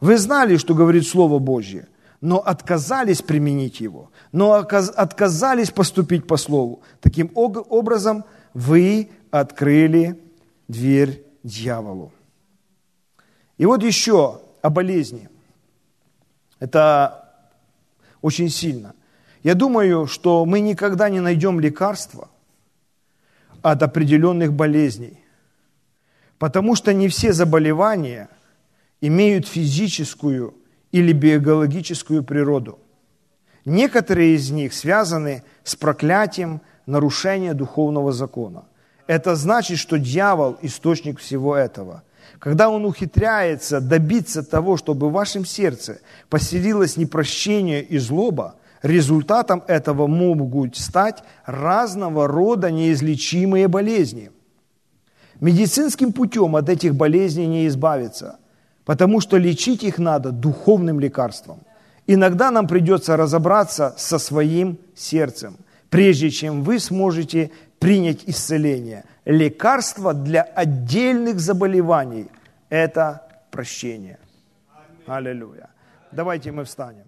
Вы знали, что говорит Слово Божье – но отказались применить его, но отказались поступить по слову. Таким образом, вы открыли дверь дьяволу. И вот еще о болезни. Это очень сильно. Я думаю, что мы никогда не найдем лекарства от определенных болезней, потому что не все заболевания имеют физическую или биологическую природу. Некоторые из них связаны с проклятием нарушения духовного закона. Это значит, что дьявол – источник всего этого. Когда он ухитряется добиться того, чтобы в вашем сердце поселилось непрощение и злоба, результатом этого могут стать разного рода неизлечимые болезни. Медицинским путем от этих болезней не избавиться – потому что лечить их надо духовным лекарством. Иногда нам придется разобраться со своим сердцем, прежде чем вы сможете принять исцеление. Лекарство для отдельных заболеваний – это прощение. Аллилуйя. Давайте мы встанем.